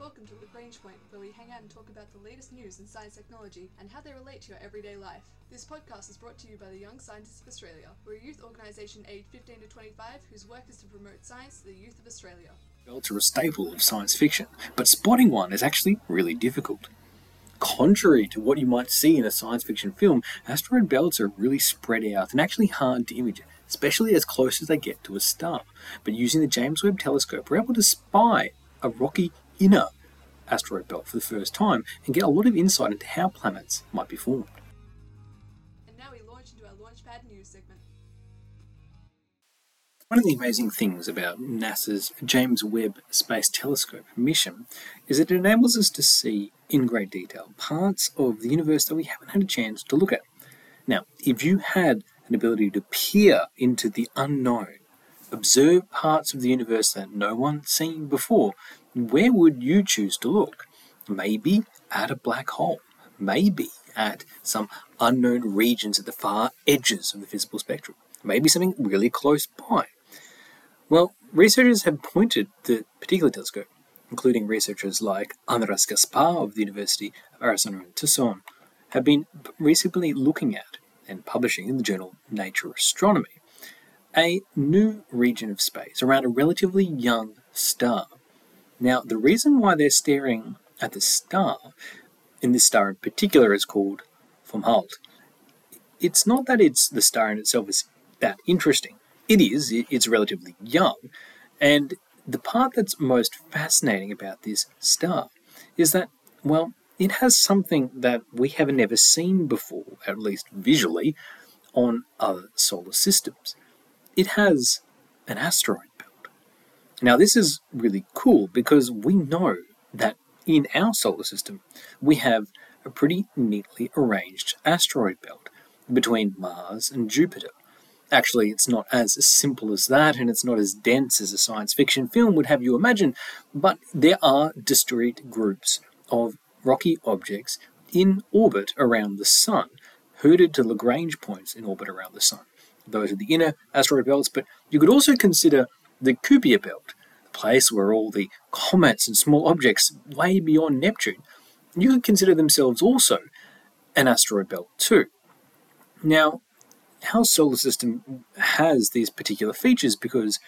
Welcome to Lagrange Point, where we hang out and talk about the latest news in science technology and how they relate to your everyday life. This podcast is brought to you by the Young Scientists of Australia. We're a youth organisation aged 15 to 25 whose work is to promote science to the youth of Australia. Belts are a staple of science fiction, but spotting one is actually really difficult. Contrary to what you might see in a science fiction film, asteroid belts are really spread out and actually hard to image, especially as close as they get to a star. But using the James Webb Telescope, we're able to spy a rocky inner asteroid belt for the first time and get a lot of insight into how planets might be formed. And now we launch into our Launchpad news segment. One of the amazing things about NASA's James Webb Space Telescope mission is that it enables us to see in great detail parts of the universe that we haven't had a chance to look at. Now, if you had an ability to peer into the unknown, observe parts of the universe that no one's seen before, where would you choose to look? Maybe at a black hole, maybe at some unknown regions at the far edges of the visible spectrum, maybe something really close by. Well, researchers have pointed the particular telescope, including researchers like Andras Gaspar of the University of Arizona in Tucson, have been recently looking at and publishing in the journal Nature Astronomy a new region of space around a relatively young star. Now, the reason why they're staring at the star, in this star in particular, is called Fomalhaut. It's not that it's the star in itself is that interesting. It is. It's relatively young, and the part that's most fascinating about this star is that, well, it has something that we have never seen before, at least visually, on other solar systems it has an asteroid. Now, this is really cool because we know that in our solar system we have a pretty neatly arranged asteroid belt between Mars and Jupiter. Actually, it's not as simple as that, and it's not as dense as a science fiction film would have you imagine, but there are discrete groups of rocky objects in orbit around the Sun, herded to Lagrange points in orbit around the Sun. Those are the inner asteroid belts, but you could also consider the Kuiper belt, the place where all the comets and small objects way beyond Neptune. You could consider themselves also an asteroid belt too. Now, our solar system has these particular features because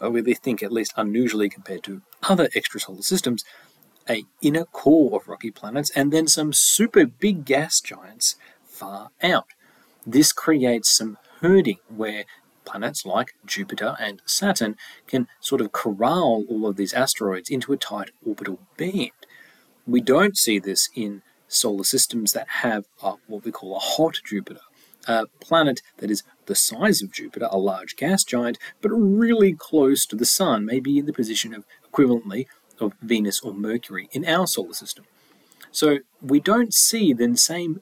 uh, I really think, at least unusually compared to other extrasolar systems, a inner core of rocky planets and then some super big gas giants far out. This creates some herding where planets like Jupiter and Saturn can sort of corral all of these asteroids into a tight orbital band. We don't see this in solar systems that have a, what we call a hot Jupiter, a planet that is the size of Jupiter, a large gas giant, but really close to the Sun, maybe in the position of equivalently of Venus or Mercury in our solar system. So we don't see the same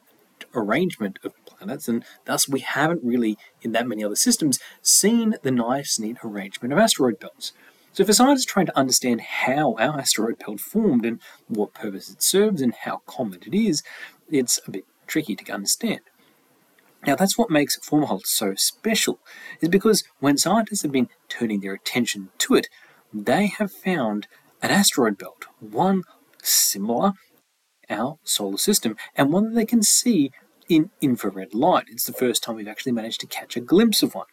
arrangement of planets, and thus we haven't really, in that many other systems, seen the nice, neat arrangement of asteroid belts. So, for scientists trying to understand how our asteroid belt formed and what purpose it serves and how common it is, it's a bit tricky to understand. Now, that's what makes Fomalhaut so special, is because when scientists have been turning their attention to it, they have found an asteroid belt, one similar our solar system, and one that they can see in infrared light. It's the first time we've actually managed to catch a glimpse of one.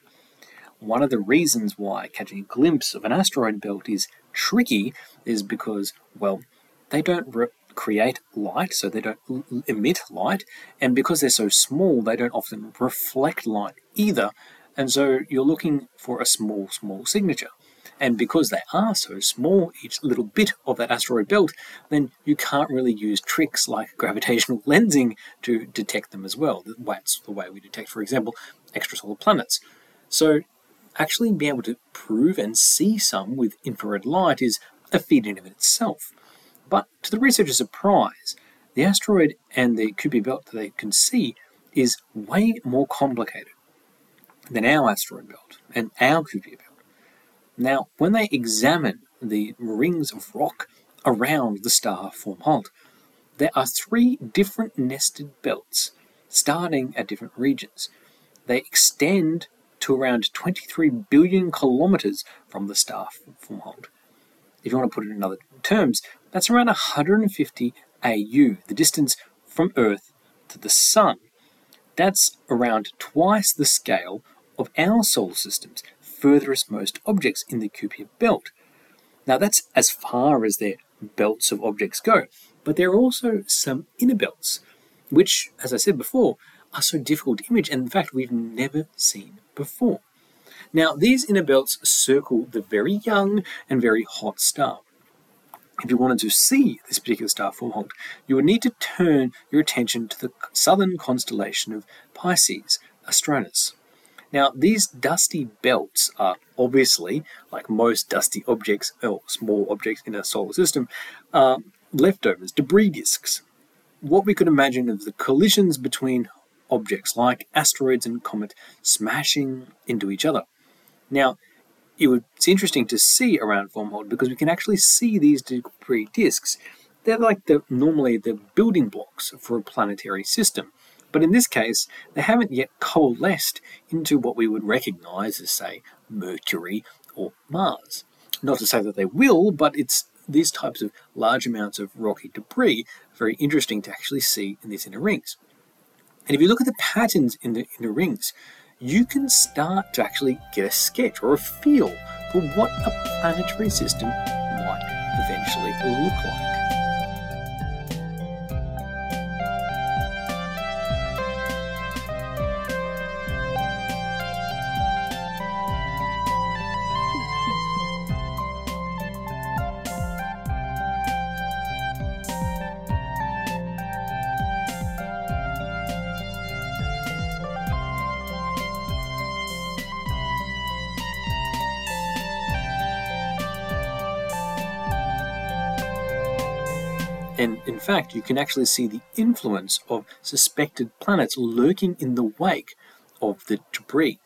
One of the reasons why catching a glimpse of an asteroid belt is tricky is because, well, they don't re- create light, so they don't l- emit light, and because they're so small, they don't often reflect light either, and so you're looking for a small, small signature. And because they are so small, each little bit of that asteroid belt, then you can't really use tricks like gravitational lensing to detect them as well. That's the way we detect, for example, extrasolar planets. So actually being able to prove and see some with infrared light is a feat in of itself. But to the researchers' surprise, the asteroid and the Kuiper belt that they can see is way more complicated than our asteroid belt and our Kuiper belt. Now, when they examine the rings of rock around the star Fomalhaut, there are three different nested belts starting at different regions. They extend to around 23 billion kilometers from the star Fomalhaut. if you want to put it in other terms, that's around 150 AU, the distance from Earth to the Sun. That's around twice the scale of our solar system's furthest most objects in the Kuiper belt. Now, that's as far as their belts of objects go, but there are also some inner belts, which, as I said before, are so difficult to image and in fact we've never seen before. Now, these inner belts circle the very young and very hot star. If you wanted to see this particular star form Fomalhaut, you would need to turn your attention to the southern constellation of Piscis Austrinus. Now, these dusty belts are obviously, like most dusty objects or small objects in a solar system, are leftovers, debris disks. What we could imagine of the collisions between objects like asteroids and comet smashing into each other. Now, it would, it's interesting to see around Fomalhaut because we can actually see these debris disks. They're like the normally the building blocks for a planetary system. But in this case, they haven't yet coalesced into what we would recognize as, say, Mercury or Mars. Not to say that they will, but it's these types of large amounts of rocky debris very interesting to actually see in these inner rings. And if you look at the patterns in the inner rings, you can start to actually get a sketch or a feel for what a planetary system might eventually look like. And in fact, you can actually see the influence of suspected planets lurking in the wake of the debris.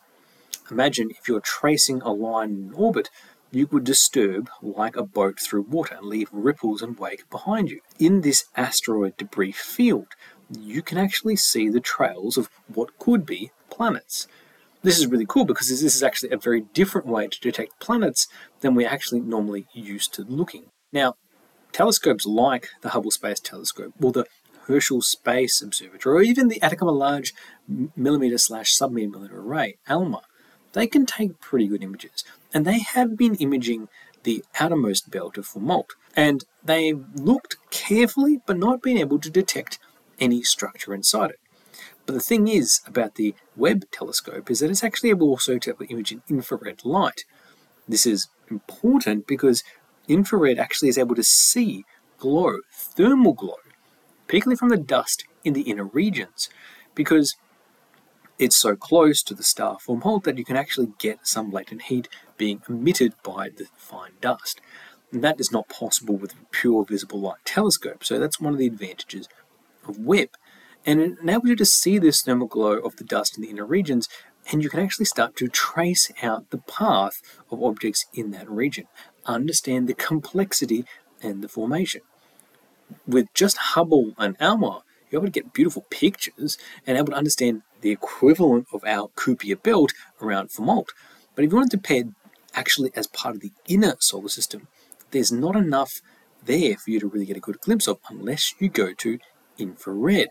Imagine if you're tracing a line in orbit, you would disturb like a boat through water and leave ripples and wake behind you. In this asteroid debris field, you can actually see the trails of what could be planets. This is really cool because this is actually a very different way to detect planets than we're actually normally used to looking. Now, Telescopes like the Hubble Space Telescope or the Herschel Space Observatory or even the Atacama Large Millimeter slash Submillimeter Array, ALMA, they can take pretty good images. And they have been imaging the outermost belt of Fomalhaut. And they've looked carefully but not been able to detect any structure inside it. But the thing is about the Webb telescope is that it's actually able also to image in infrared light. This is important because infrared actually is able to see glow, thermal glow, particularly from the dust in the inner regions, because it's so close to the star Fomalhaut that you can actually get some latent heat being emitted by the fine dust. And that is not possible with a pure visible light telescope, so that's one of the advantages of Webb. And it enables you to see this thermal glow of the dust in the inner regions, and you can actually start to trace out the path of objects in that region understand the complexity and the formation. With just Hubble and ALMA, you're able to get beautiful pictures and able to understand the equivalent of our Kuiper belt around Fomalhaut. But if you wanted to pair actually as part of the inner solar system, there's not enough there for you to really get a good glimpse of unless you go to infrared.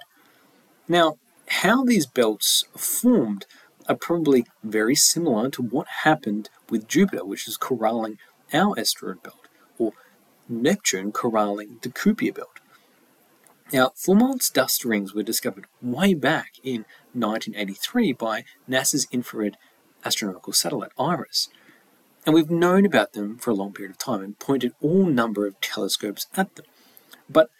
Now, how these belts formed are probably very similar to what happened with Jupiter, which is corralling our asteroid belt, or Neptune corralling the Kuiper belt. Now, Fomalhaut's dust rings were discovered way back in 1983 by NASA's infrared astronomical satellite IRAS, and we've known about them for a long period of time and pointed all number of telescopes at them. But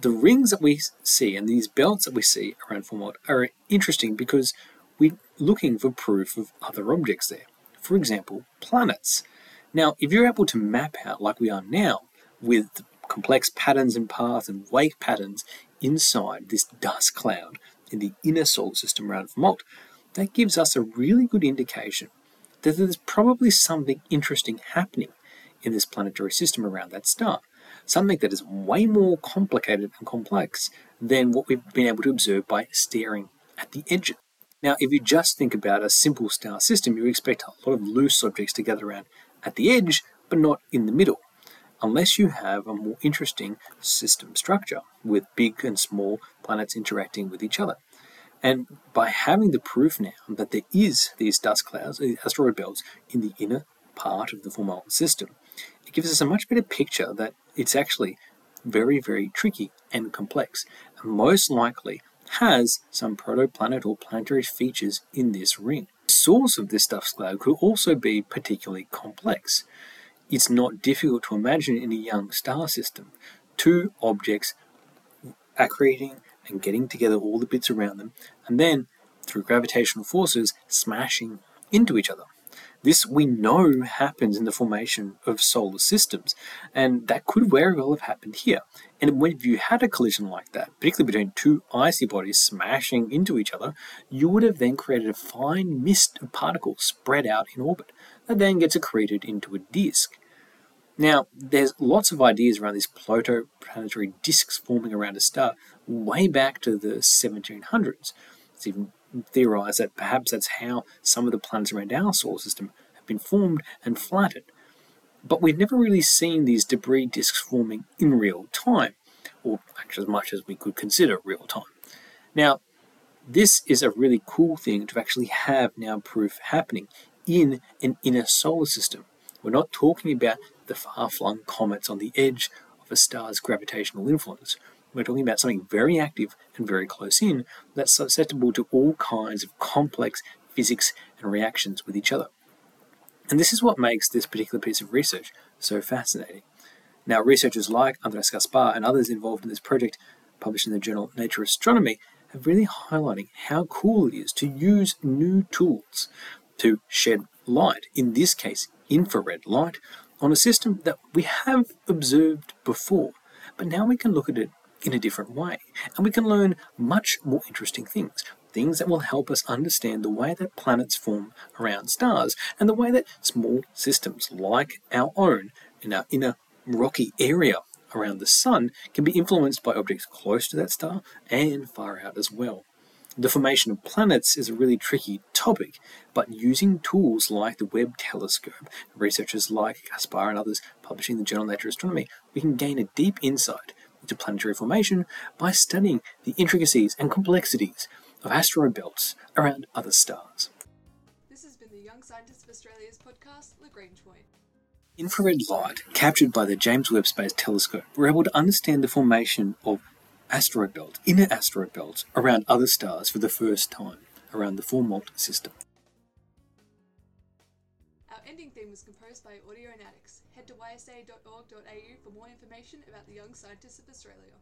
the rings that we see and these belts that we see around Fomalhaut are interesting because we're looking for proof of other objects there. For example, planets. Now, if you're able to map out, like we are now, with complex patterns and paths and wake patterns inside this dust cloud in the inner solar system around Fomalhaut, that gives us a really good indication that there's probably something interesting happening in this planetary system around that star. Something that is way more complicated and complex than what we've been able to observe by staring at the edges. Now, if you just think about a simple star system, you expect a lot of loose objects to gather around at the edge, but not in the middle. unless you have a more interesting system structure with big and small planets interacting with each other. And by having the proof now that there is these dust clouds, these asteroid belts in the inner part of the Fomalhaut system, it gives us a much better picture that it's actually very, very tricky and complex, and most likely has some protoplanet or planetary features in this ring. Source of this stuff's cloud could also be particularly complex. It's not difficult to imagine in a young star system two objects accreting and getting together all the bits around them, and then, through gravitational forces, smashing into each other. This we know happens in the formation of solar systems, and that could very well have happened here. And when you had a collision like that, particularly between two icy bodies smashing into each other, you would have then created a fine mist of particles spread out in orbit that then gets accreted into a disk. Now, there's lots of ideas around these protoplanetary disks forming around a star way back to the 1700s. It's even theorized that perhaps that's how some of the planets around our solar system have been formed and flattened. But we've never really seen these debris disks forming in real time, or actually as much as we could consider real time. Now, this is a really cool thing to actually have now proof happening in an inner solar system. We're not talking about the far flung comets on the edge of a star's gravitational influence. We're talking about something very active and very close in that's susceptible to all kinds of complex physics and reactions with each other. And this is what makes this particular piece of research so fascinating. Now, researchers like Andras Gaspar and others involved in this project, published in the journal Nature Astronomy, have really highlighting how cool it is to use new tools to shed light, in this case, infrared light, on a system that we have observed before. But now we can look at it in a different way. And we can learn much more interesting things. Things that will help us understand the way that planets form around stars and the way that small systems like our own in our inner rocky area around the sun can be influenced by objects close to that star and far out as well. The formation of planets is a really tricky topic, but using tools like the Webb telescope, researchers like Gaspar and others publishing the journal Nature Astronomy, we can gain a deep insight into planetary formation by studying the intricacies and complexities of asteroid belts around other stars. This has been the Young Scientists of Australia's podcast, Lagrange Point. Infrared light captured by the James Webb Space Telescope were able to understand the formation of asteroid belts, inner asteroid belts, around other stars for the first time, around the Fomalhaut system. Our ending theme was composed by Audionautics. Head to ysa.org.au for more information about the Young Scientists of Australia.